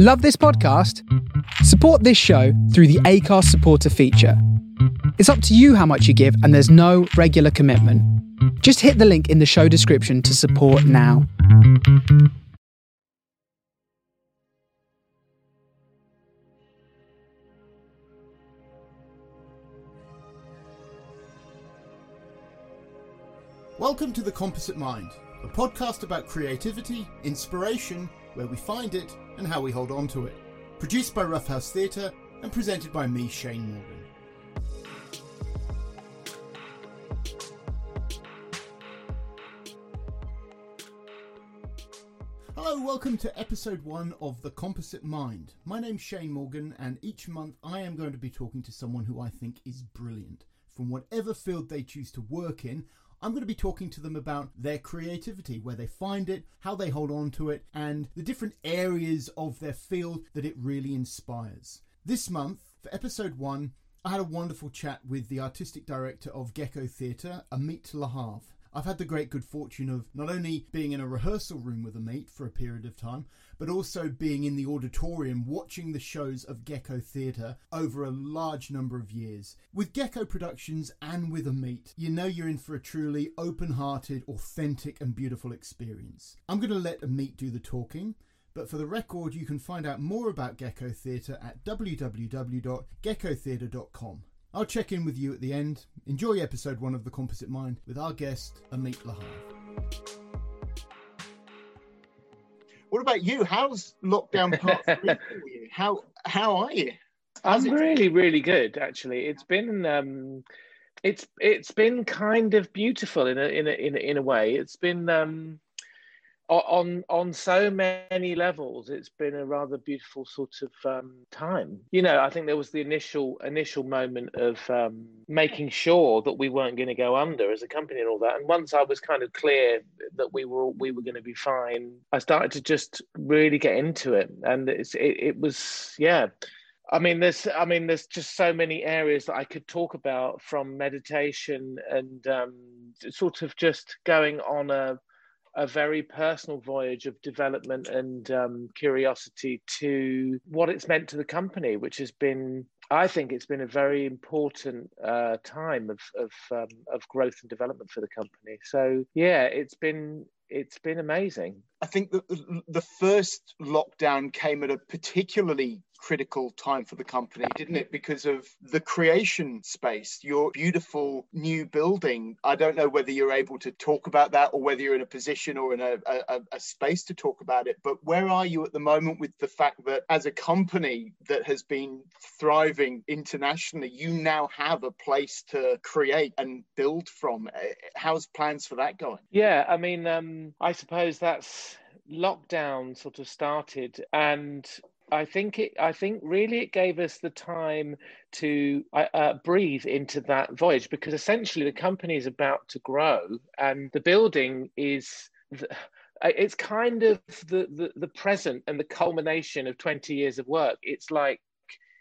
Love this podcast? Support this show through the Acast supporter feature. It's up to you how much you give, and there's no regular commitment. Just hit the link in the show description to support now. Welcome to The Composite Mind, a podcast about creativity, inspiration, where we find it, and how we hold on to it. Produced by Rough House Theatre and presented by me, Shane Morgan. Hello, welcome to episode one of The Composite Mind. My name's Shane Morgan, and each month I am going to be talking to someone who I think is brilliant. From whatever field they choose to work in, I'm going to be talking to them about their creativity, where they find it, how they hold on to it, and the different areas of their field that it really inspires. This month, for episode one, I had a wonderful chat with the artistic director of Gecko Theatre, Amit Lahav. I've had the great good fortune of not only being in a rehearsal room with Amit for a period of time, but also being in the auditorium watching the shows of Gecko Theatre over a large number of years. With Gecko Productions and with Amit, you know you're in for a truly open hearted, authentic, and beautiful experience. I'm going to let Amit do the talking. But for the record, you can find out more about Gecko Theatre at www.geckotheatre.com. I'll check in with you at the end. Enjoy episode one of The Composite Mind with our guest, Amit Lahav. What about you? How's lockdown part three for you? How how are you? How's I'm really, really good. Actually, it's been um, it's it's been kind of beautiful in a in a in a, in a way. It's been um, on on so many levels. It's been a rather beautiful sort of um, time. You know, I think there was the initial initial moment of um, making sure that we weren't going to go under as a company and all that. And once I was kind of clear that we were we were going to be fine, I started to just really get into it. And it's it, it was yeah. I mean, there's, I mean, there's just so many areas that I could talk about, from meditation and um, sort of just going on a, a very personal voyage of development and um, curiosity to what it's meant to the company, which has been, I think, it's been a very important uh, time of of um, of growth and development for the company. So yeah, it's been it's been amazing. I think the, the first lockdown came at a particularly critical time for the company, didn't it? Because of the creation space, your beautiful new building. I don't know whether you're able to talk about that or whether you're in a position or in a, a, a space to talk about it. But where are you at the moment with the fact that as a company that has been thriving internationally, you now have a place to create and build from? Uh, How's plans for that going? Yeah, I mean, um, I suppose that's lockdown sort of started, and I think it. I think really it gave us the time to uh, uh, breathe into that voyage because essentially the company is about to grow, and the building is. The, it's kind of the, the the present and the culmination of 20 years of work it's like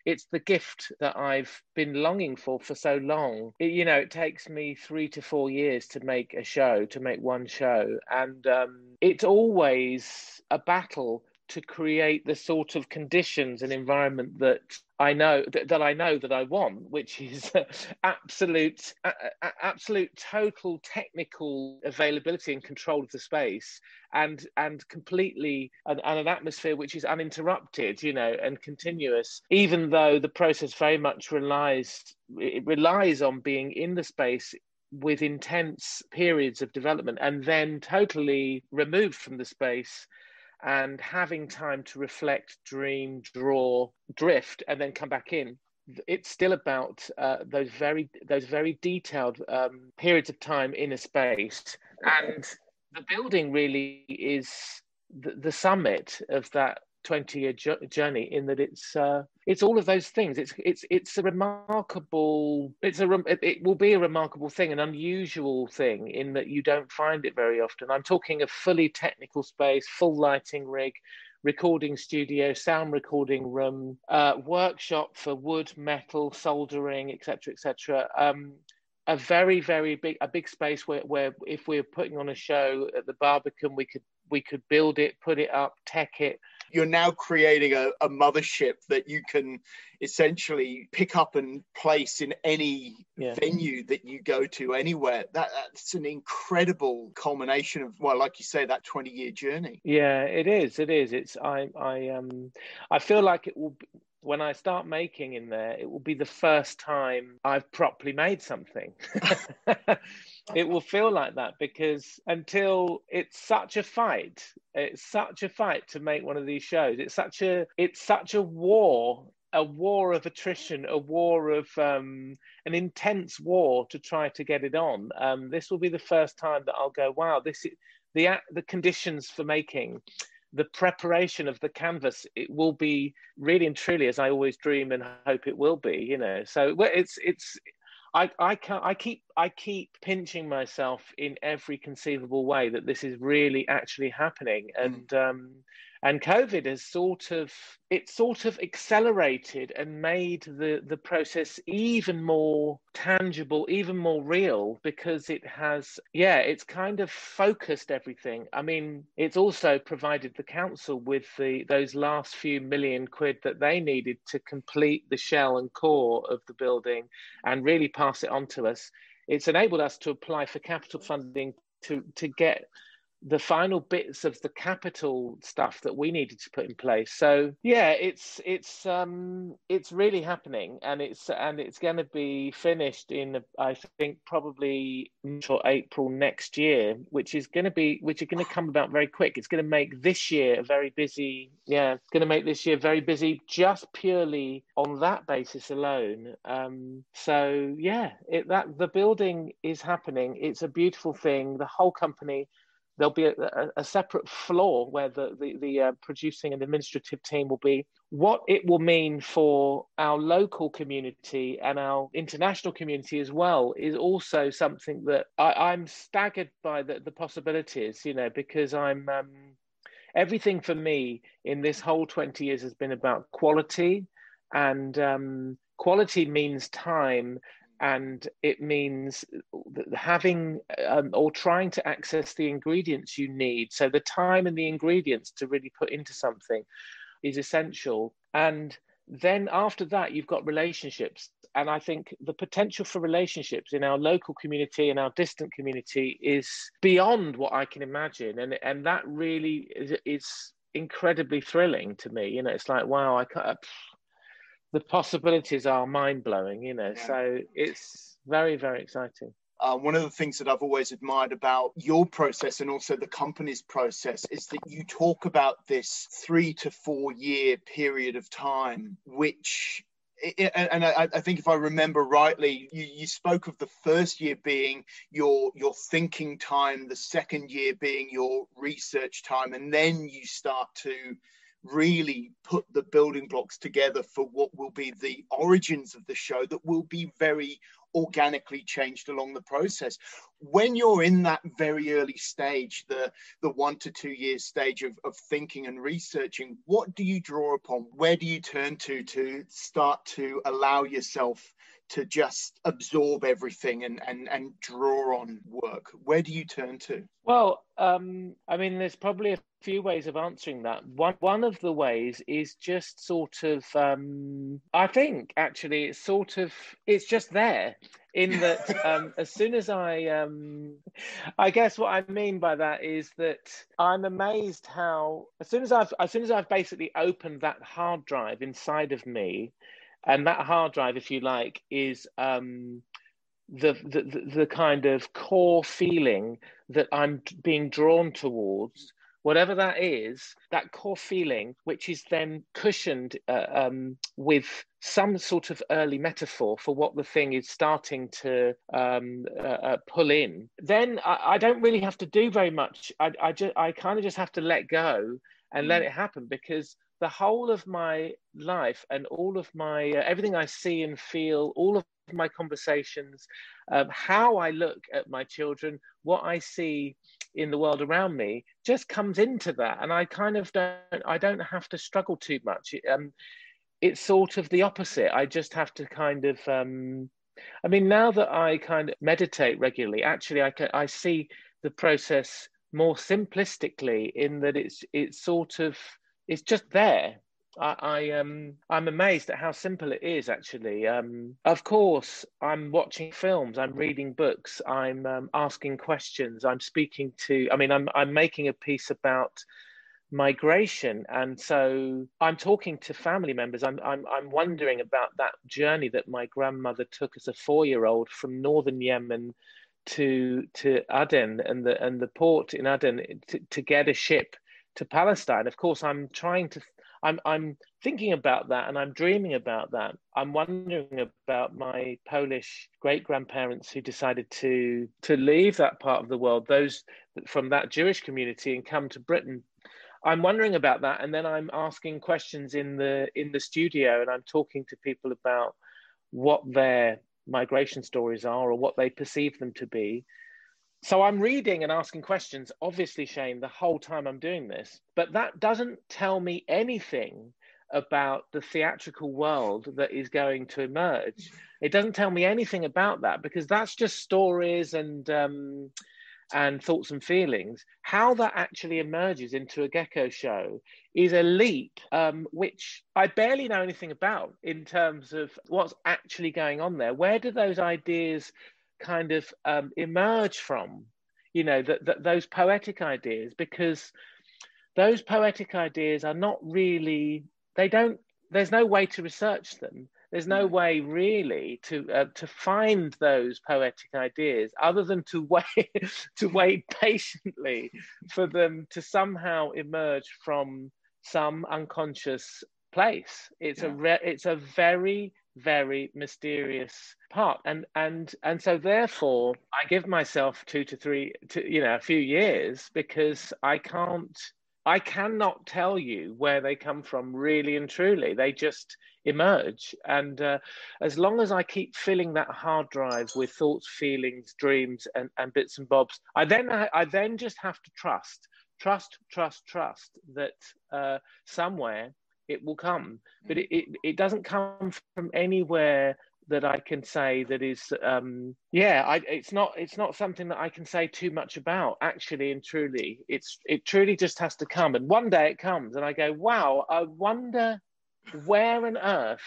it's the gift that I've been longing for for so long. It, you know, it takes me three to four years to make a show, to make one show, and um, it's always a battle to create the sort of conditions and environment that I know that, that I know that I want, which is absolute, a, a- absolute, total technical availability and control of the space, and and completely and, and an atmosphere which is uninterrupted, you know, and continuous. Even though the process very much relies it relies on being in the space with intense periods of development and then totally removed from the space and having time to reflect, dream, draw, drift, and then come back in. It's still about uh, those very those very detailed um, periods of time in a space, and the building really is the, the summit of that 20 year journey in that it's uh, it's all of those things. It's it's it's a remarkable it's a it, will be a remarkable thing an unusual thing in that you don't find it very often. I'm talking a fully technical space full lighting rig recording studio sound recording room uh, workshop for wood metal soldering etc etc um, a very very big a big space where, where if we we're putting on a show at the barbican we could we could build it put it up tech it you're now creating a, a mothership that you can essentially pick up and place in any yeah. venue that you go to anywhere. That, that's an incredible culmination of well, like you say, that 20 year journey. Yeah, it is. It is. It's I I um I feel like it will when I start making in there, it will be the first time I've properly made something. it will feel like that because until it's such a fight, it's such a fight to make one of these shows. It's such a it's such a war a war of attrition, a war of um, an intense war to try to get it on. Um, this will be the first time that I'll go, wow, this is the the conditions for making the preparation of the canvas it will be really and truly as i always dream and hope it will be you know so it's it's I, I can I keep I keep pinching myself in every conceivable way that this is really actually happening, mm. and um, and covid has sort of it sort of accelerated and made the the process even more tangible even more real because it has yeah it's kind of focused everything. I mean it's also provided the council with the those last few million quid that they needed to complete the shell and core of the building and really pass it on to us. It's enabled us to apply for capital funding to to get the final bits of the capital stuff that we needed to put in place. So yeah, it's it's um it's really happening, and it's and it's going to be finished in I think probably or April next year, which is going to be which is going to come about very quick. It's going to make this year a very busy. Yeah, it's going to make this year very busy just purely on that basis alone. Um, so yeah, it that the building is happening. It's a beautiful thing. The whole company there'll be a, a, a separate floor where the, the, the uh, producing and administrative team will be. What it will mean for our local community and our international community as well is also something that I, am staggered by the, the possibilities, you know, because I'm. Um, everything for me in this whole 20 years has been about quality and um, quality means time and it means having um, or trying to access the ingredients you need. So the time and the ingredients to really put into something is essential. And then after that, you've got relationships. And I think the potential for relationships in our local community and our distant community is beyond what I can imagine. And, and that really is, is incredibly thrilling to me. You know, it's like, wow, I can't, the possibilities are mind blowing, you know. Yeah. So it's very, very exciting. Uh, one of the things that I've always admired about your process and also the company's process is that you talk about this three to four year period of time, which and I, think if I remember rightly, you, you, spoke of the first year being your your thinking time, the second year being your research time, and then you start to really put the building blocks together for what will be the origins of the show that will be very organically changed along the process. When you're in that very early stage the the one to two years stage of, of thinking and researching what do you draw upon? Where do you turn to to start to allow yourself to just absorb everything and, and, and draw on work? Where do you turn to? Well, um, I mean, there's probably a few ways of answering that. One one of the ways is just sort of, um, I think actually, it's sort of, it's just there. In that, um, as soon as I, um, I guess what I mean by that is that I'm amazed how, as soon as I've, as soon as I've basically opened that hard drive inside of me, and that hard drive, if you like, is um, the, the the kind of core feeling that I'm being drawn towards. Whatever that is, that core feeling, which is then cushioned uh, um, with some sort of early metaphor for what the thing is starting to um, uh, uh, pull in, then I, I, don't really have to do very much. I, I, just, I kind of just have to let go and mm. let it happen because the whole of my life and all of my uh, everything I see and feel, all of my conversations, um, how I look at my children, what I see in the world around me, just comes into that, and I kind of don't. I don't have to struggle too much. Um, it's sort of the opposite. I just have to kind of. Um, I mean, now that I kind of meditate regularly, actually, I can I see the process more simplistically in that it's it's sort of it's just there. I, I um I'm amazed at how simple it is actually. Um, of course, I'm watching films, I'm reading books, I'm um, asking questions, I'm speaking to. I mean, I'm I'm making a piece about migration and so i'm talking to family members i'm i'm, I'm wondering about that journey that my grandmother took as a four-year-old from northern yemen to to aden and the and the port in aden to, to get a ship to palestine. Of course i'm trying to i'm i'm thinking about that and i'm dreaming about that. I'm wondering about my polish great grandparents who decided to to leave that part of the world those from that jewish community and come to britain. I'm wondering about that, and then I'm asking questions in the in the studio, and I'm talking to people about what their migration stories are or what they perceive them to be. So I'm reading and asking questions, obviously, Shane, the whole time I'm doing this, but that doesn't tell me anything about the theatrical world that is going to emerge. It doesn't tell me anything about that because that's just stories and um, and thoughts and feelings, how that actually emerges into a gecko show is a leap, um, which I barely know anything about in terms of what's actually going on there. Where do those ideas kind of um, emerge from? You know, those poetic ideas, because those poetic ideas are not really, they don't, there's no way to research them there's no mm. way really to uh, to find those poetic ideas other than to wait to wait patiently for them to somehow emerge from some unconscious place it's yeah. a re- it's a very very mysterious part and and and so therefore i give myself two to three to you know a few years because i can't I cannot tell you where they come from, really and truly. They just emerge. And uh, as long as I keep filling that hard drive with thoughts, feelings, dreams, and, and bits and bobs, I then I then just have to trust, trust, trust, trust that uh, somewhere it will come. But it, it, it doesn't come from anywhere that I can say that is um, yeah I, it's not it's not something that I can say too much about actually and truly. It's it truly just has to come. And one day it comes and I go wow I wonder where on earth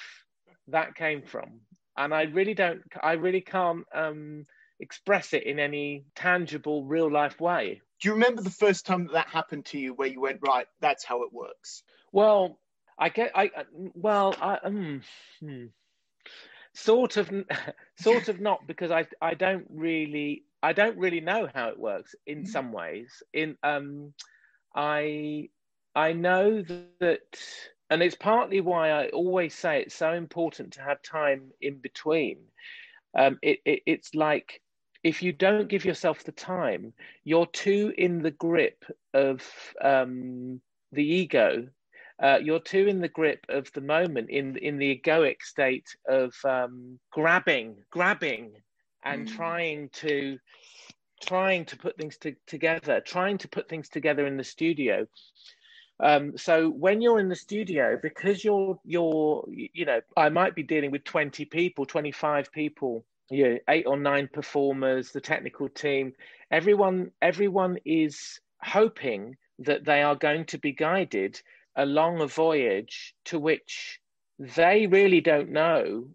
that came from. And I really don't I really can't um, express it in any tangible real life way. Do you remember the first time that, that happened to you where you went right that's how it works well I get I well I um, hmm. Sort of sort of not because i i don't really i don't really know how it works in mm. some ways. In um i i know that and it's partly why i always say it's so important to have time in between. Um it, it it's like if you don't give yourself the time you're too in the grip of um the ego uh, you're too in the grip of the moment, in in the egoic state of um, grabbing, grabbing, and mm. trying to trying to put things to, together, trying to put things together in the studio. Um, so when you're in the studio, because you're you're you know, I might be dealing with 20 people, 25 people, you know, eight or nine performers, the technical team, everyone everyone is hoping that they are going to be guided along a voyage to which they really don't know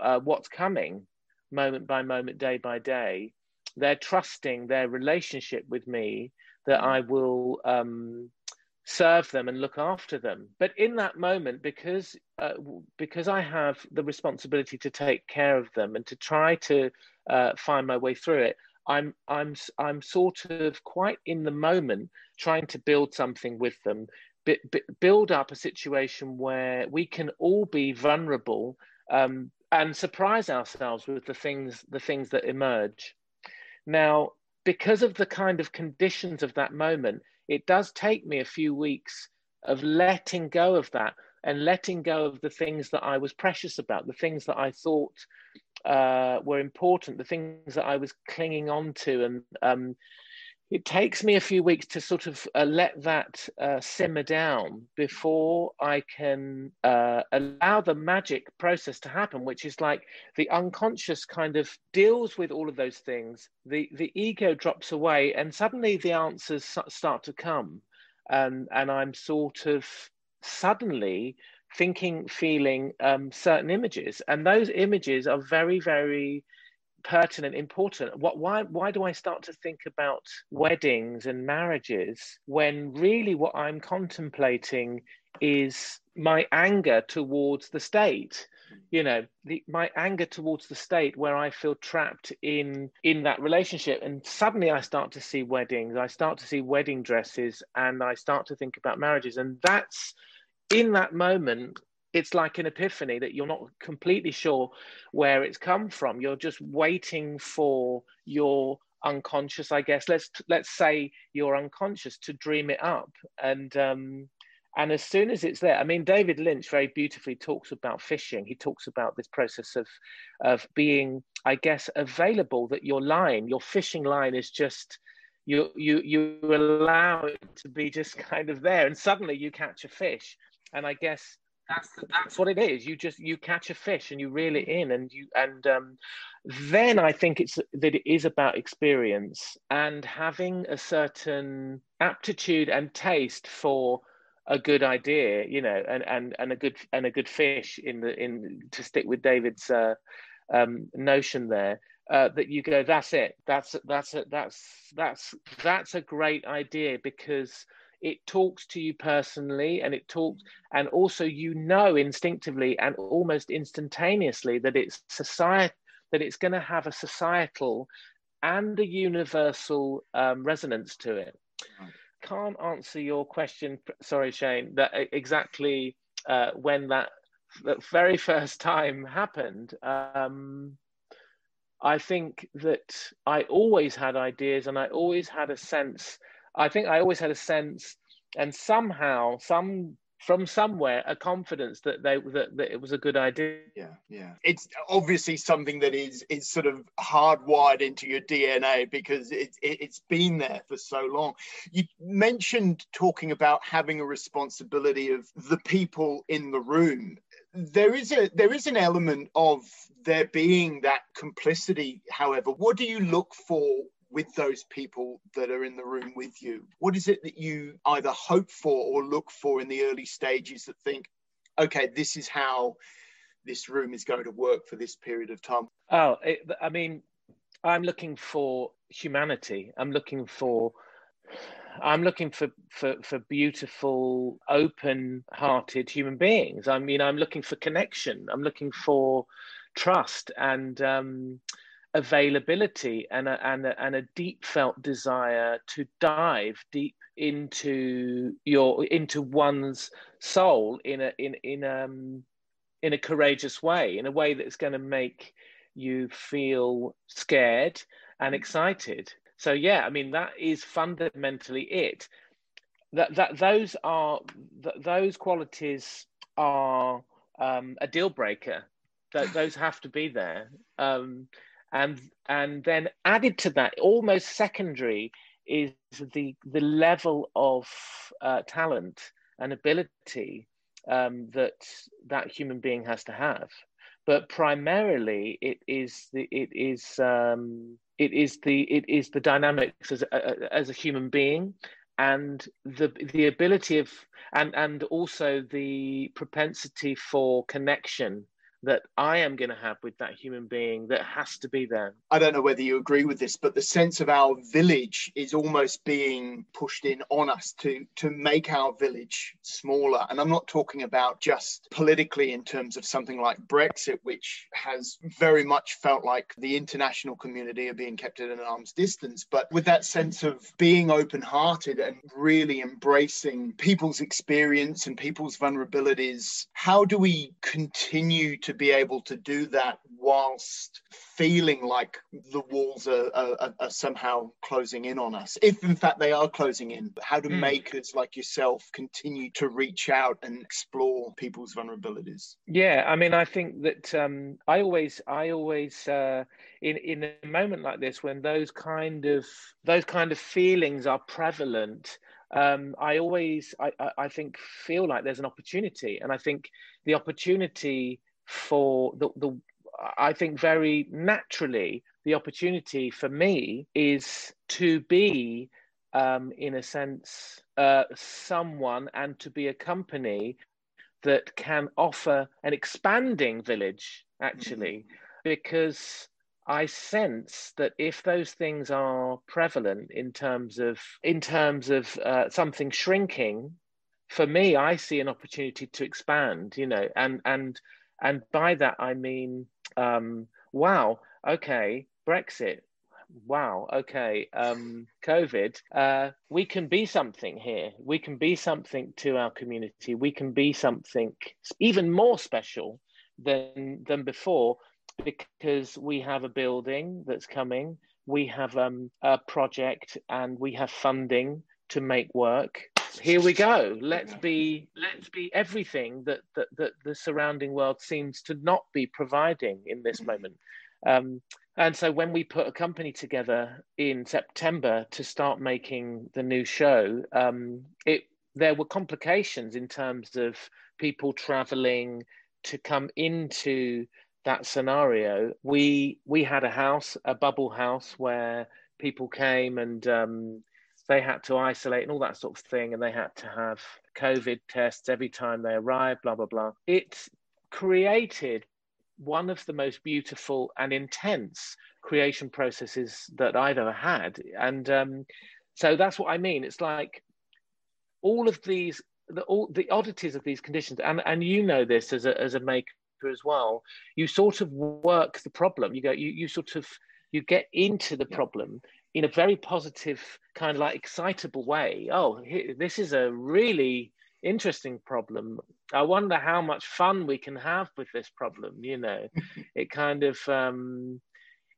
uh, what's coming moment by moment, day by day. They're trusting their relationship with me that I will um, serve them and look after them. But in that moment, because uh, because I have the responsibility to take care of them and to try to uh, find my way through it, I'm I'm I'm sort of quite in the moment trying to build something with them build up a situation where we can all be vulnerable um, and surprise ourselves with the things the things that emerge. Now, because of the kind of conditions of that moment, it does take me a few weeks of letting go of that and letting go of the things that I was precious about, the things that I thought uh, were important, the things that I was clinging on to and um, it takes me a few weeks to sort of uh, let that uh, simmer down before I can uh, allow the magic process to happen, which is like the unconscious kind of deals with all of those things. The the ego drops away, and suddenly the answers start to come. and and I'm sort of suddenly thinking, feeling um, certain images, and those images are very, very pertinent, important. What, why, why do I start to think about weddings and marriages when really what I'm contemplating is my anger towards the state? You know, the, my anger towards the state, where I feel trapped in in that relationship, and suddenly I start to see weddings, I start to see wedding dresses, and I start to think about marriages, and that's in that moment it's like an epiphany that you're not completely sure where it's come from. You're just waiting for your unconscious i guess. Let's let's say you're unconscious to dream it up. And um and as soon as it's there i mean david lynch very beautifully talks about fishing. He talks about this process of of being i guess available that your line your fishing line is just you you you allow it to be just kind of there. And suddenly you catch a fish and I guess that's that's what it is. You just you catch a fish and you reel it in, and you and um, then I think it's that it is about experience and having a certain aptitude and taste for a good idea, you know, and and and a good and a good fish in the in to stick with David's uh, um, notion there. Uh, that you go, that's it. That's that's a, that's that's that's a great idea because it talks to you personally and it talks and also you know instinctively and almost instantaneously that it's society that it's going to have a societal and a universal um, resonance to it. Can't answer your question sorry shane that exactly uh, when that that very first time happened. Um, i think that i always had ideas and i always had a sense I think I always had a sense, and somehow, some from somewhere, a confidence that they that, that it was a good idea. Yeah, yeah. It's obviously something that is is sort of hardwired into your DNA because it, it it's been there for so long. You mentioned talking about having a responsibility of the people in the room there is a there is an element of there being that complicity however what do you look for with those people that are in the room with you? What is it that you either hope for or look for in the early stages that think, okay, this is how this room is going to work for this period of time? Oh, it, I mean, I'm looking for humanity. I'm looking for. I'm looking for, for, for beautiful, open hearted human beings. I mean, I'm looking for connection. I'm looking for trust and um, availability and a, and a, and a deep felt desire to dive deep into your into one's soul in a in in um in a courageous way in a way that's going to make you feel scared and excited. So yeah i mean that is fundamentally it. That that those are that those qualities are um, a deal breaker. That those have to be there. Um, and and then added to that, almost secondary, is the the level of uh, talent and ability um, that that human being has to have. But primarily, it is the it is um, it is the it is the dynamics as a, as a human being and the the ability of and and also the propensity for connection that I am going to have with that human being that has to be there. I don't know whether you agree with this, but the sense of our village is almost being pushed in on us to to make our village smaller. And I'm not talking about just politically in terms of something like Brexit, which has very much felt like the international community are being kept at an arm's distance, but with that sense of being open-hearted and really embracing people's experience and people's vulnerabilities. How do we continue to to be able to do that whilst feeling like the walls are, are, are, somehow closing in on us. If in fact they are closing in, how do mm. makers like yourself continue to reach out and explore people's vulnerabilities? Yeah, I mean, I think that um, I always, I always, uh, in in a moment like this, when those kind of those kind of feelings are prevalent. Um, I always, I, I think, feel like there's an opportunity, and I think the opportunity for the, the I think very naturally the opportunity for me is to be um, in a sense, uh, someone and to be a company that can offer an expanding village, actually, mm-hmm. because I sense that if those things are prevalent in terms of in terms of uh, something shrinking, for me, I see an opportunity to expand. You know, and and and by that I mean, um, wow, okay, Brexit, wow, okay, um, COVID, uh, we can be something here. We can be something to our community. We can be something even more special than than before because we have a building that's coming. We have um, a project and we have funding to make work. Here we go. Let's be let's be everything that, that, that the surrounding world seems to not be providing in this moment. Um, and so when we put a company together in September to start making the new show, um, it there were complications in terms of people traveling to come into that scenario. We we had a house, a bubble house, where people came and um, they had to isolate and all that sort of thing, and they had to have COVID tests every time they arrived. Blah blah blah. It created one of the most beautiful and intense creation processes that I've ever had. And um, so that's what I mean. It's like all of these, the, all the oddities of these conditions, and, and you know this as a, as a maker as well, you sort of work the problem. You go, you, you sort of, you get into the problem in a very positive kind of like excitable way. Oh, this is a really interesting problem. I wonder how much fun we can have with this problem. You know, it kind of um,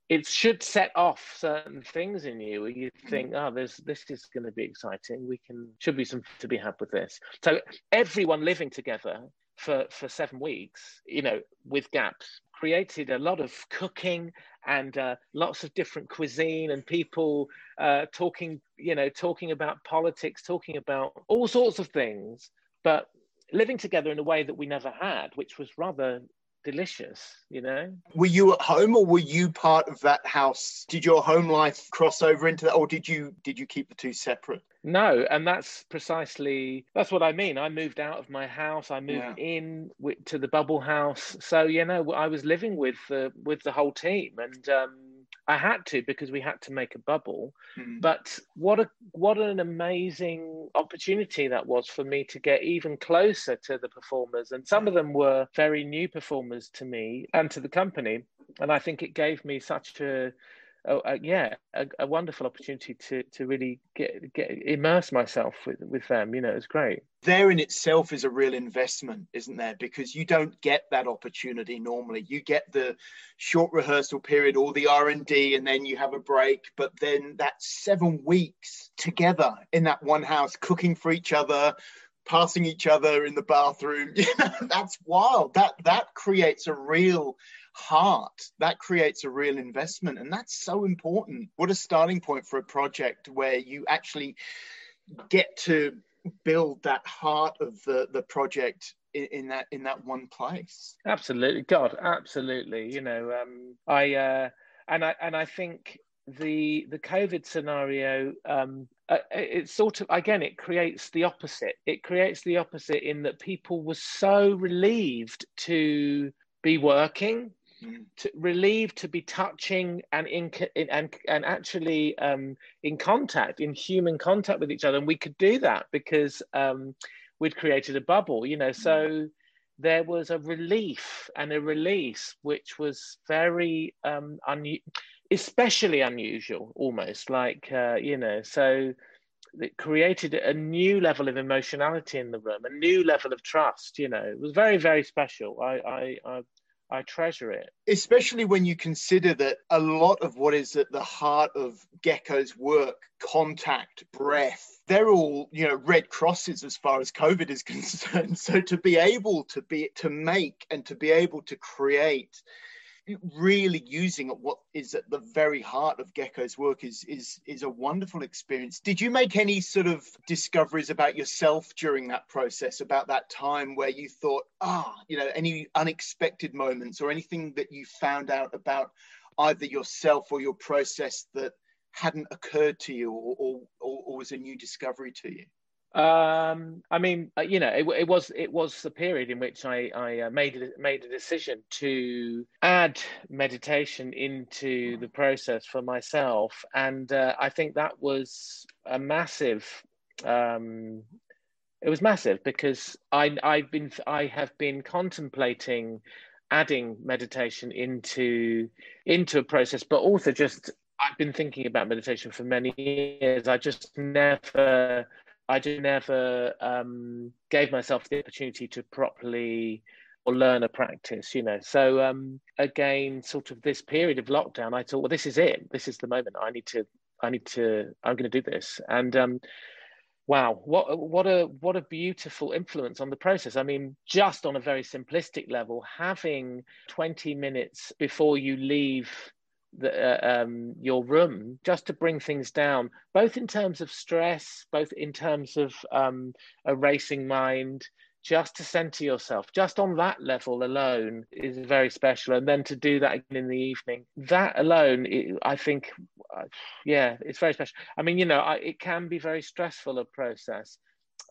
it should set off certain things in you where you think, oh, there's this is going to be exciting. We can should be some to be had with this. So everyone living together for for seven weeks, you know, with gaps, created a lot of cooking and uh, lots of different cuisine and people uh, talking, you know, talking about politics, talking about all sorts of things, but living together in a way that we never had, which was rather delicious you know? Were you at home or were you part of that house? Did your home life cross over into that or did you did you keep the two separate? No and that's precisely that's what i mean. I moved out of my house. I moved yeah. in to the bubble house. So you know i was living with the with the whole team and um I had to because we had to make a bubble. Mm. But what a what an amazing opportunity that was for me to get even closer to the performers. And some of them were very new performers to me and to the company. And I think it gave me such a oh, uh, yeah, a, a, wonderful opportunity to to really get get immerse myself with with them. You know, it's great. There in itself is a real investment, isn't there? Because you don't get that opportunity normally. You get the short rehearsal period or the R and D, and then you have a break. But then that seven weeks together in that one house, cooking for each other, passing each other in the bathroom. You know, that's wild. That that creates a real heart, that creates a real investment. And that's so important. What a starting point for a project where you actually get to build that heart of the, the project in, in that in that one place. Absolutely. God, absolutely. You know, um, I uh, and I and I think the the COVID scenario, um, uh, it's sort of again, it creates the opposite. It creates the opposite in that people were so relieved to be working, to, relieved to be touching and in, in and and actually um, in contact, in human contact with each other, and we could do that because um, we'd created a bubble, you know. So there was a relief and a release, which was very um, un- especially unusual, almost like uh, you know. So it created a new level of emotionality in the room, a new level of trust. You know, it was very, very special. I, I, I I treasure it. Especially when you consider that a lot of what is at the heart of Gecko's work, contact, breath, they're all, you know, red crosses as far as COVID is concerned. So to be able to be to make and to be able to create really using what is at the very heart of Gecko's work is is is a wonderful experience. Did you make any sort of discoveries about yourself during that process, about that time where you thought, ah, you know, any unexpected moments or anything that you found out about either yourself or your process that hadn't occurred to you or, or, or, was a new discovery to you? Um, I mean, uh, you know, it, it, was it was the period in which I, I uh, made a, made a decision to add meditation into the process for myself, and uh, I think that was a massive. Um, it was massive because I I've been I have been contemplating adding meditation into into a process, but also just I've been thinking about meditation for many years. I just never I just never um, gave myself the opportunity to properly or learn a practice, you know. So um, again, sort of this period of lockdown, I thought, well, this is it. This is the moment. I need to. I need to. I'm going to do this. And um, wow, what what a what a beautiful influence on the process. I mean, just on a very simplistic level, having 20 minutes before you leave the, uh, um, your room just to bring things down, both in terms of stress, both in terms of um, a racing mind, just to center yourself, just on that level alone is very special. And then to do that again in the evening, that alone, it, I think, uh, yeah, it's very special. I mean, you know, I, it can be very stressful a process.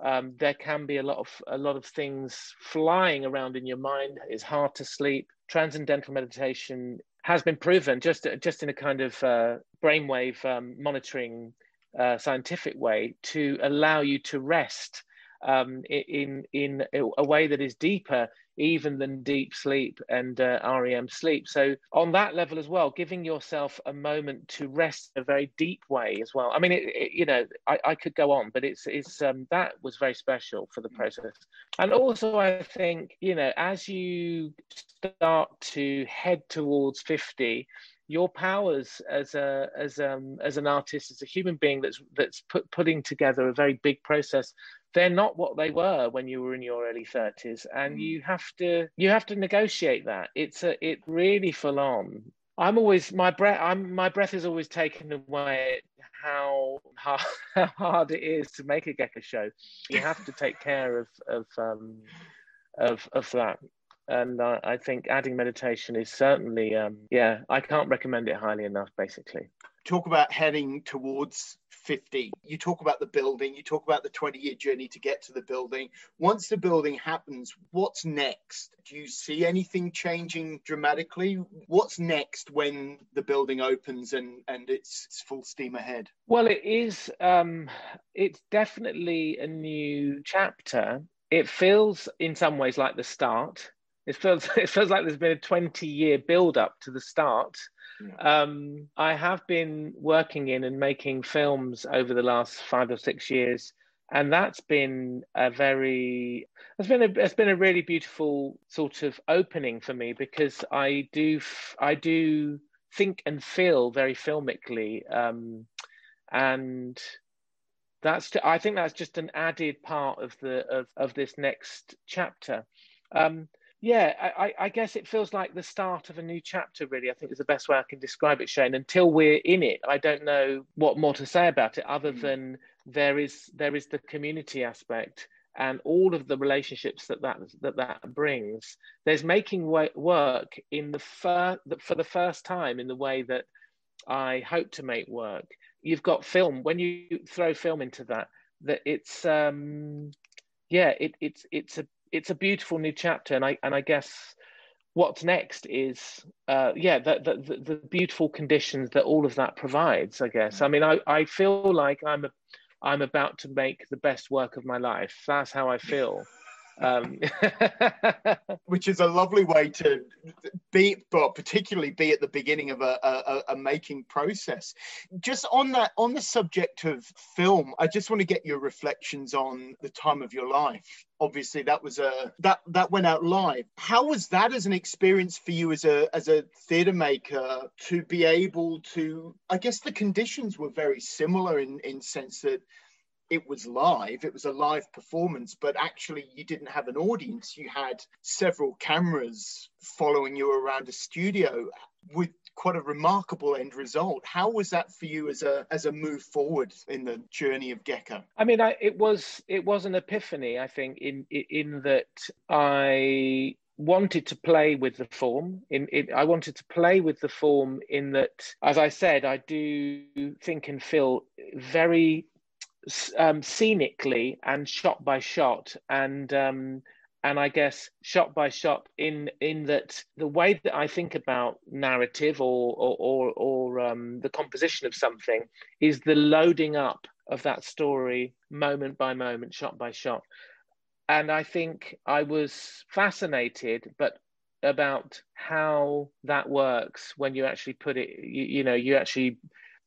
Um, there can be a lot of a lot of things flying around in your mind. It's hard to sleep. Transcendental meditation has been proven just just in a kind of uh, brainwave um, monitoring uh, scientific way to allow you to rest um, in in a way that is deeper even than deep sleep and uh, REM sleep. So on that level as well, giving yourself a moment to rest in a very deep way as well. I mean, it, it, you know, I, I, could go on, but it's it's um, that was very special for the process. And also, I think you know, as you start to head towards fifty, your powers as a as um as an artist as a human being that's that's put, putting together a very big process they're not what they were when you were in your early 30s and mm. you have to you have to negotiate that it's a it really full on i'm always my breath i'm my breath is always taken away how hard, how hard it is to make a gecko show you have to take care of of um of of that and uh, I think adding meditation is certainly, um, yeah, I can't recommend it highly enough. Basically, talk about heading towards 50 you talk about the building you talk about the 20 year journey to get to the building. Once the building happens what's next? Do you see anything changing dramatically? What's next when the building opens and and it's, it's full steam ahead? Well it is um it's definitely a new chapter. It feels in some ways like the start. It feels it feels like there's been a 20 year build up to the start um, I have been working in and making films over the last five or six years, and that's been a very it's been a it's been a really beautiful sort of opening for me because I do I do think and feel very filmically, um, and that's I think that's just an added part of the of of this next chapter. Um, yeah, I, I, guess it feels like the start of a new chapter, really. I think is the best way I can describe it, Shane. Until we're in it, I don't know what more to say about it other mm. than there is there is the community aspect and all of the relationships that that that, that brings. There's making work in the fir- for the first time in the way that I hope to make work. You've got film when you throw film into that. That it's um, yeah, it, it's it's a it's a beautiful new chapter, and I and I guess what's next is uh, yeah the, the, the beautiful conditions that all of that provides. I guess I mean I I feel like I'm a, I'm about to make the best work of my life. That's how I feel. Um, Which is a lovely way to be, but particularly be at the beginning of a, a, a, making process. Just on that, on the subject of film, I just want to get your reflections on the time of your life. Obviously, that was a that that went out live. How was that as an experience for you as a as a theatre maker to be able to? I guess the conditions were very similar in in sense that it was live, it was a live performance, but actually you didn't have an audience. You had several cameras following you around a studio with quite a remarkable end result. How was that for you as a as a move forward in the journey of Gecko? I mean, I, it was it was an epiphany. I think in in that I wanted to play with the form. In, in, I wanted to play with the form in that, as I said, I do think and feel very um, scenically and shot by shot, and um, and I guess shot by shot in in that the way that I think about narrative or or or, or um, the composition of something is the loading up of that story moment by moment, shot by shot. And I think I was fascinated, but about how that works when you actually put it, you, you know, you actually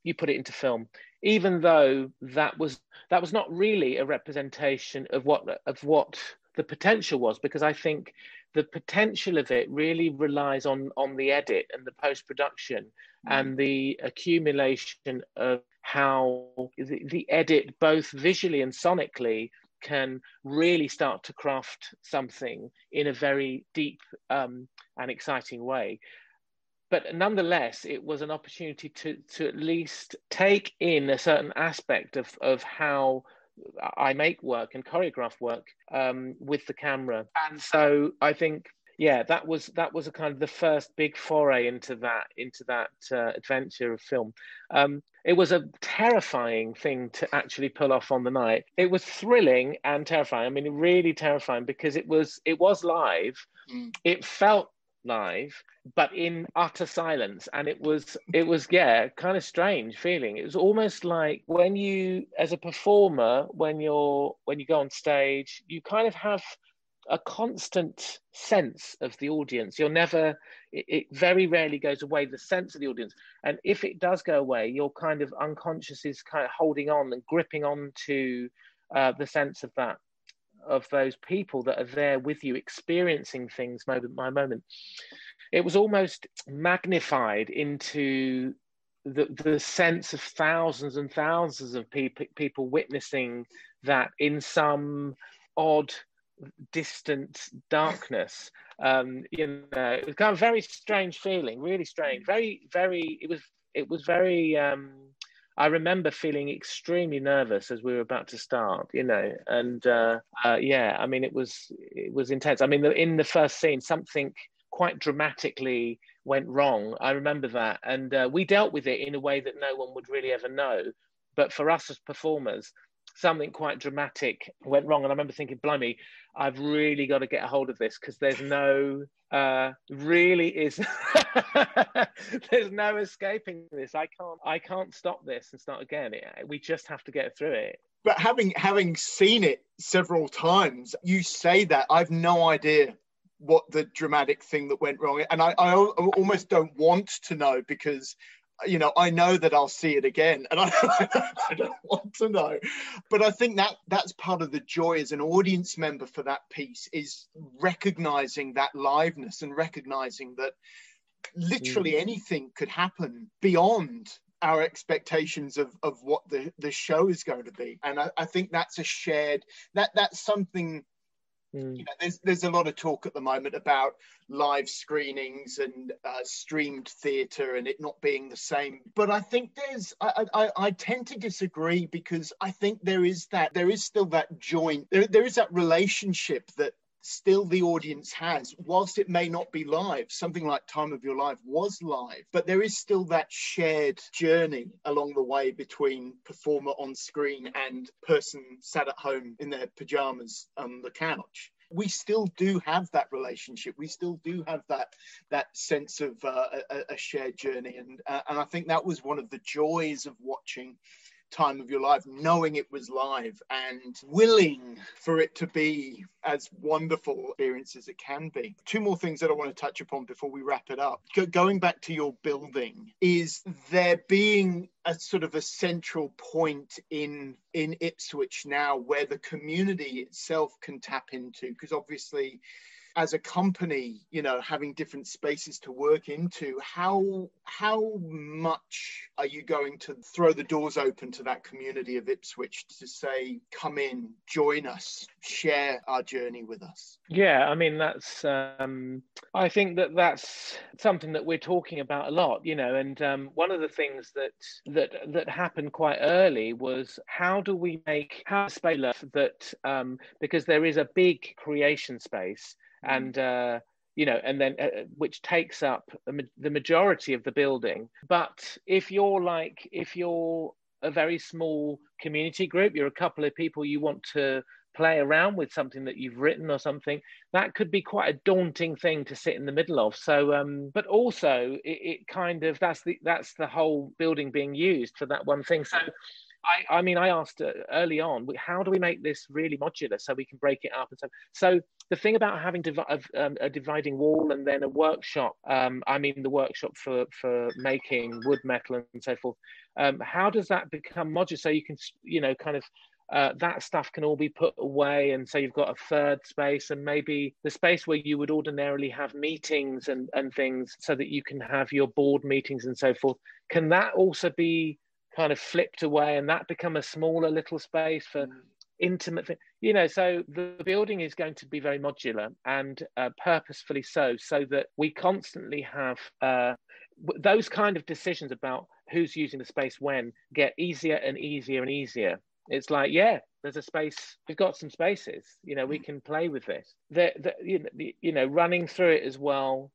you put it into film even though that was that was not really a representation of what of what the potential was because I think the potential of it really relies on on the edit and the post production mm. and the accumulation of how the, the edit both visually and sonically can really start to craft something in a very deep um, and exciting way but nonetheless, it was an opportunity to to at least take in a certain aspect of of how I make work and choreograph work um, with the camera, and so I think yeah, that was that was a kind of the first big foray into that into that uh, adventure of film. Um, it was a terrifying thing to actually pull off on the night. It was thrilling and terrifying. I mean, really terrifying because it was it was live. Mm. It felt live but in utter silence. And it was it was yeah kind of strange feeling. It was almost like when you as a performer when you're when you go on stage you kind of have a constant sense of the audience. You're never it, it very rarely goes away the sense of the audience. And if it does go away your kind of unconscious is kind of holding on and gripping on to uh, the sense of that of those people that are there with you experiencing things moment by moment. It was almost magnified into the, the sense of thousands and thousands of people people witnessing that in some odd distant darkness um you know it was kind of very strange feeling really strange. Very very it was it was very um I remember feeling extremely nervous as we were about to start, you know, and uh, uh, yeah, I mean, it was it was intense. I mean, the, in the first scene, something quite dramatically went wrong. I remember that, and uh, we dealt with it in a way that no one would really ever know. But for us as performers, something quite dramatic went wrong, and I remember thinking, "Blimey, I've really got to get a hold of this because there's no uh, really is there's no escaping this. I can't I can't stop this and start again. we just have to get through it. But having having seen it several times, you say that I've no idea what the dramatic thing that went wrong, and I, I almost don't want to know because you know, I know that I'll see it again, and I, I, don't want to know. But I think that that's part of the joy as an audience member for that piece is recognizing that liveness and recognizing that literally mm. anything could happen beyond our expectations of, of what the, the show is going to be. And I, I think that's a shared that that's something Mm. You know, there's there's a lot of talk at the moment about live screenings and uh, streamed theatre and it not being the same. But I think there's I, I, I tend to disagree because I think there is that there is still that joint there, there is that relationship that still the audience has, whilst it may not be live, something like Time of Your Life was live, but there is still that shared journey along the way between performer on screen and person sat at home in their pajamas on the couch we still do have that relationship. We still do have that that sense of uh, a, a, shared journey, and uh, and I think that was one of the joys of watching time of your life, knowing it was live and willing for it to be as wonderful experience as it can be. Two more things that I want to touch upon before we wrap it up. Go- going back to your building, is there being a sort of a central point in in Ipswich now where the community itself can tap into? Because obviously as a company, you know, having different spaces to work into, how how much are you going to throw the doors open to that community of Ipswich to say, come in, join us, share our journey with us? Yeah, I mean that's um, I think that that's something that we're talking about a lot, you know, and um, one of the things that that that happened quite early was how do we make how space that um, because there is a big creation space. And uh, you know, and then uh, which takes up the majority of the building. But if you're like, if you're a very small community group, you're a couple of people you want to play around with something that you've written or something that could be quite a daunting thing to sit in the middle of. So um but also it, it kind of that's the that's the whole building being used for that one thing. So I, I mean, I asked uh, early on, how do we make this really modular so we can break it up and so. So the thing about having um, a dividing wall and then a workshop, um, I mean, the workshop for for making wood metal and so forth. Um, how does that become modular so you can, you know, kind of uh, that stuff can all be put away and so you've got a third space and maybe the space where you would ordinarily have meetings and, and things so that you can have your board meetings and so forth can that also be kind of flipped away and that become a smaller little space for mm. intimate thing you know so the building is going to be very modular and uh, purposefully so so that we constantly have uh, those kind of decisions about who's using the space when get easier and easier and easier it's like yeah there's a space we've got some spaces you know we mm. can play with this the, the, you, know, the, you know running through it as well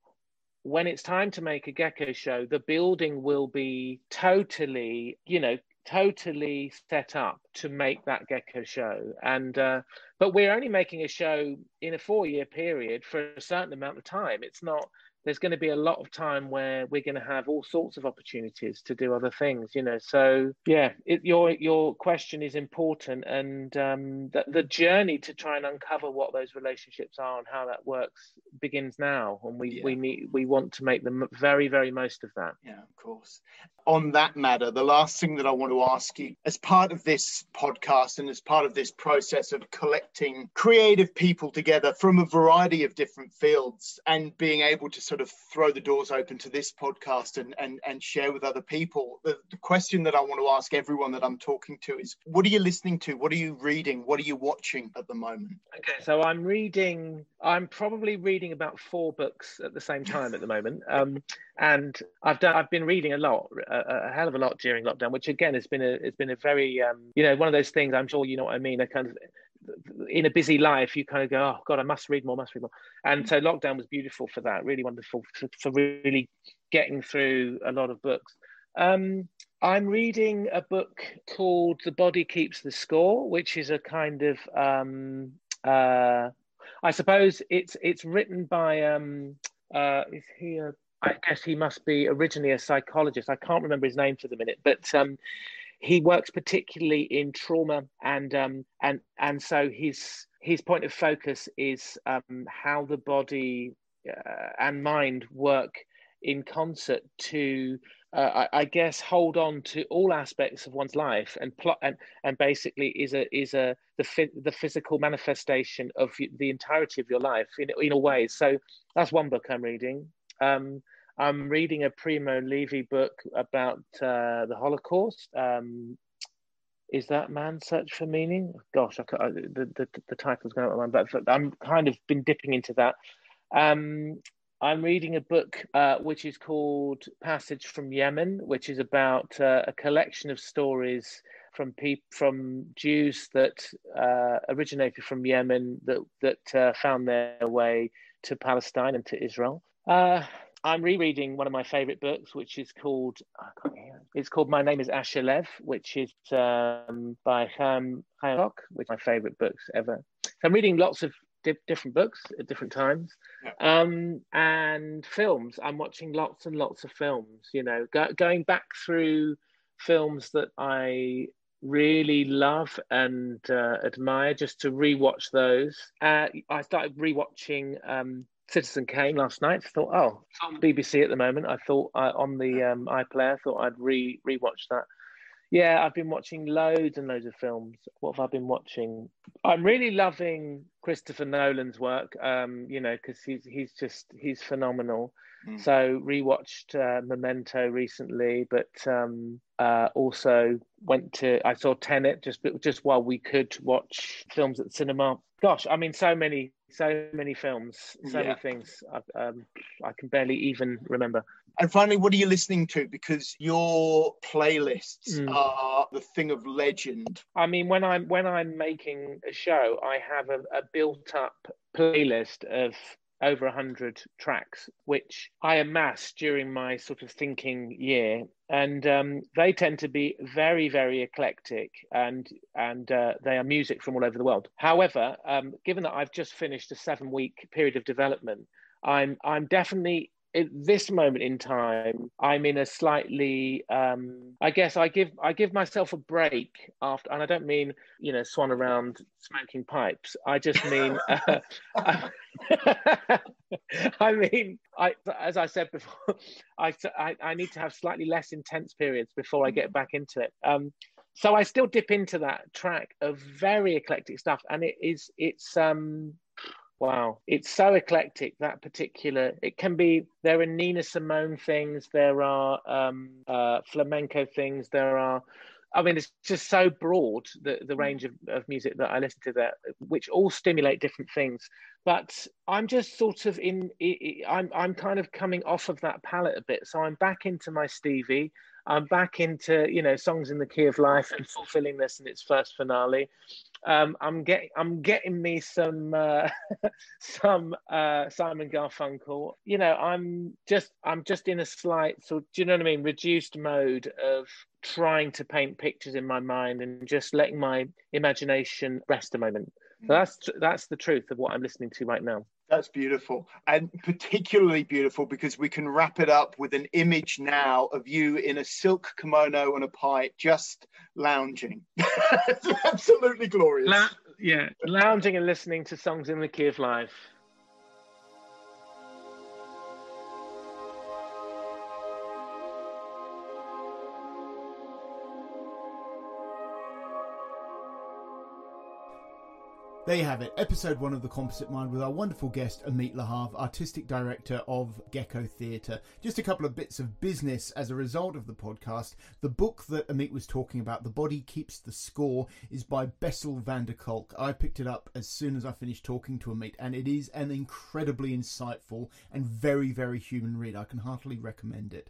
when it's time to make a gecko show, the building will be totally, you know, totally set up to make that gecko show. And uh, but we're only making a show in a four-year period for a certain amount of time. It's not there's going to be a lot of time where we're going to have all sorts of opportunities to do other things you know so yeah it, your your question is important and um, the, the journey to try and uncover what those relationships are and how that works begins now and we yeah. we need we want to make the very very most of that yeah of course on that matter the last thing that i want to ask you as part of this podcast and as part of this process of collecting creative people together from a variety of different fields and being able to sort of throw the doors open to this podcast and and, and share with other people the, the question that i want to ask everyone that i'm talking to is what are you listening to what are you reading what are you watching at the moment okay so i'm reading i'm probably reading about four books at the same time at the moment um, and I've done I've been reading a lot, a, a, hell of a lot during lockdown, which again has been a it's been a very um, you know one of those things. I'm sure you know what I mean. A kind of in a busy life, you kind of go, oh God, I must read more, must read more. And so lockdown was beautiful for that, really wonderful for, for really getting through a lot of books. Um, I'm reading a book called The Body Keeps the Score, which is a kind of um, uh, I suppose it's it's written by um, uh, is he a I guess he must be originally a psychologist. I can't remember his name for the minute, but um, he works particularly in trauma, and um, and and so his his point of focus is um, how the body uh, and mind work in concert to, uh, I, I, guess, hold on to all aspects of one's life and plot and, and basically is a is a the the physical manifestation of the entirety of your life in in a way. So that's one book I'm reading. Um, I'm reading a Primo Levi book about uh, the Holocaust. Um, is that Man Search for Meaning? Gosh, I, I, the, the, the title's going out of my mind, but I'm kind of been dipping into that. Um, I'm reading a book uh, which is called Passage from Yemen, which is about uh, a collection of stories from people from Jews that uh, originated from Yemen that that uh, found their way to Palestine and to Israel. I'm rereading one of my favorite books, which is called it's called My Name is Asher Lev, which is um, by Chaim Potok, which is my favorite books ever. So I'm reading lots of di- different books at different times, um, and films. I'm watching lots and lots of films. You know, go- going back through films that I really love and uh, admire, just to rewatch those. Uh, I started rewatching. Um, Citizen Kane last night. Thought, oh, on BBC at the moment. I thought uh, on the um, iPlayer. Thought I'd re rewatch that. Yeah, I've been watching loads and loads of films. What have I been watching? I'm really loving Christopher Nolan's work. Um, you know, because he's he's just he's phenomenal. Mm. So rewatched uh, Memento recently, but um, uh, also went to I saw Tenet just just while we could watch films at the cinema. Gosh, I mean, so many so many films, so yeah. many things. I, um, I can barely even remember. And finally, what are you listening to? Because your playlists mm. are the thing of legend. I mean, when I'm when I'm making a show, I have a, a built-up playlist of over 100 tracks, which I amassed during my sort of thinking year. And um, they tend to be very, very eclectic, and and uh, they are music from all over the world. However, um, given that I've just finished a seven-week period of development, I'm I'm definitely at this moment in time, I'm in a slightly, um, I guess I give I give myself a break after, and I don't mean you know swan around smoking pipes. I just mean, uh, I mean, I as I said before, I, I, I need to have slightly less intense periods before I get back into it. Um, so I still dip into that track of very eclectic stuff, and it is it's um Wow, it's so eclectic that particular. It can be there are Nina Simone things, there are um, uh, flamenco things, there are. I mean, it's just so broad the the range of, of music that I listen to that, which all stimulate different things. But I'm just sort of in. I'm I'm kind of coming off of that palette a bit, so I'm back into my Stevie. I'm back into you know songs in the key of life and fulfilling this in its first finale. Um, I'm getting I'm getting me some uh, some uh, Simon Garfunkel. You know, I'm just I'm just in a slight sort. Do you know what I mean? Reduced mode of trying to paint pictures in my mind and just letting my imagination rest a moment. So that's that's the truth of what I'm listening to right now. That's beautiful. And particularly beautiful because we can wrap it up with an image now of you in a silk kimono and a pipe just lounging. absolutely glorious. La- yeah, lounging and listening to songs in the key of life. There you have it, episode one of The Composite Mind with our wonderful guest, Amit Lahav, Artistic Director of Gecko Theatre. Just a couple of bits of business as a result of the podcast. The book that Amit was talking about, The Body Keeps the Score, is by Bessel van der Kolk. I picked it up as soon as I finished talking to Amit, and it is an incredibly insightful and very, very human read. I can heartily recommend it.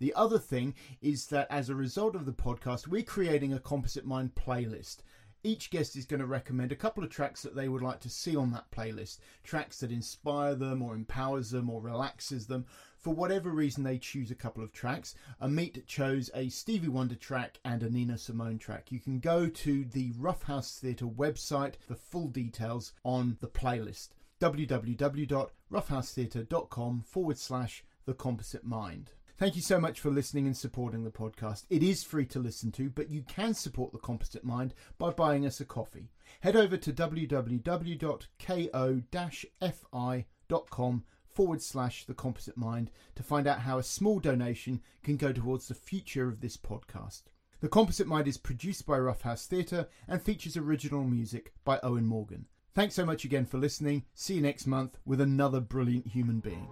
The other thing is that as a result of the podcast, we're creating a Composite Mind playlist. Each guest is going to recommend a couple of tracks that they would like to see on that playlist, tracks that inspire them or empowers them or relaxes them. For whatever reason, they choose a couple of tracks. Amit chose a Stevie Wonder track and a Nina Simone track. You can go to the Roughhouse Theatre website for full details on the playlist www.roughhousetheatre.com forward slash the composite mind. Thank you so much for listening and supporting the podcast. It is free to listen to, but you can support the Composite Mind by buying us a coffee. Head over to www.ko-fi.com forward slash the composite mind to find out how a small donation can go towards the future of this podcast. The Composite Mind is produced by Roughhouse Theatre and features original music by Owen Morgan. Thanks so much again for listening. See you next month with another brilliant human being.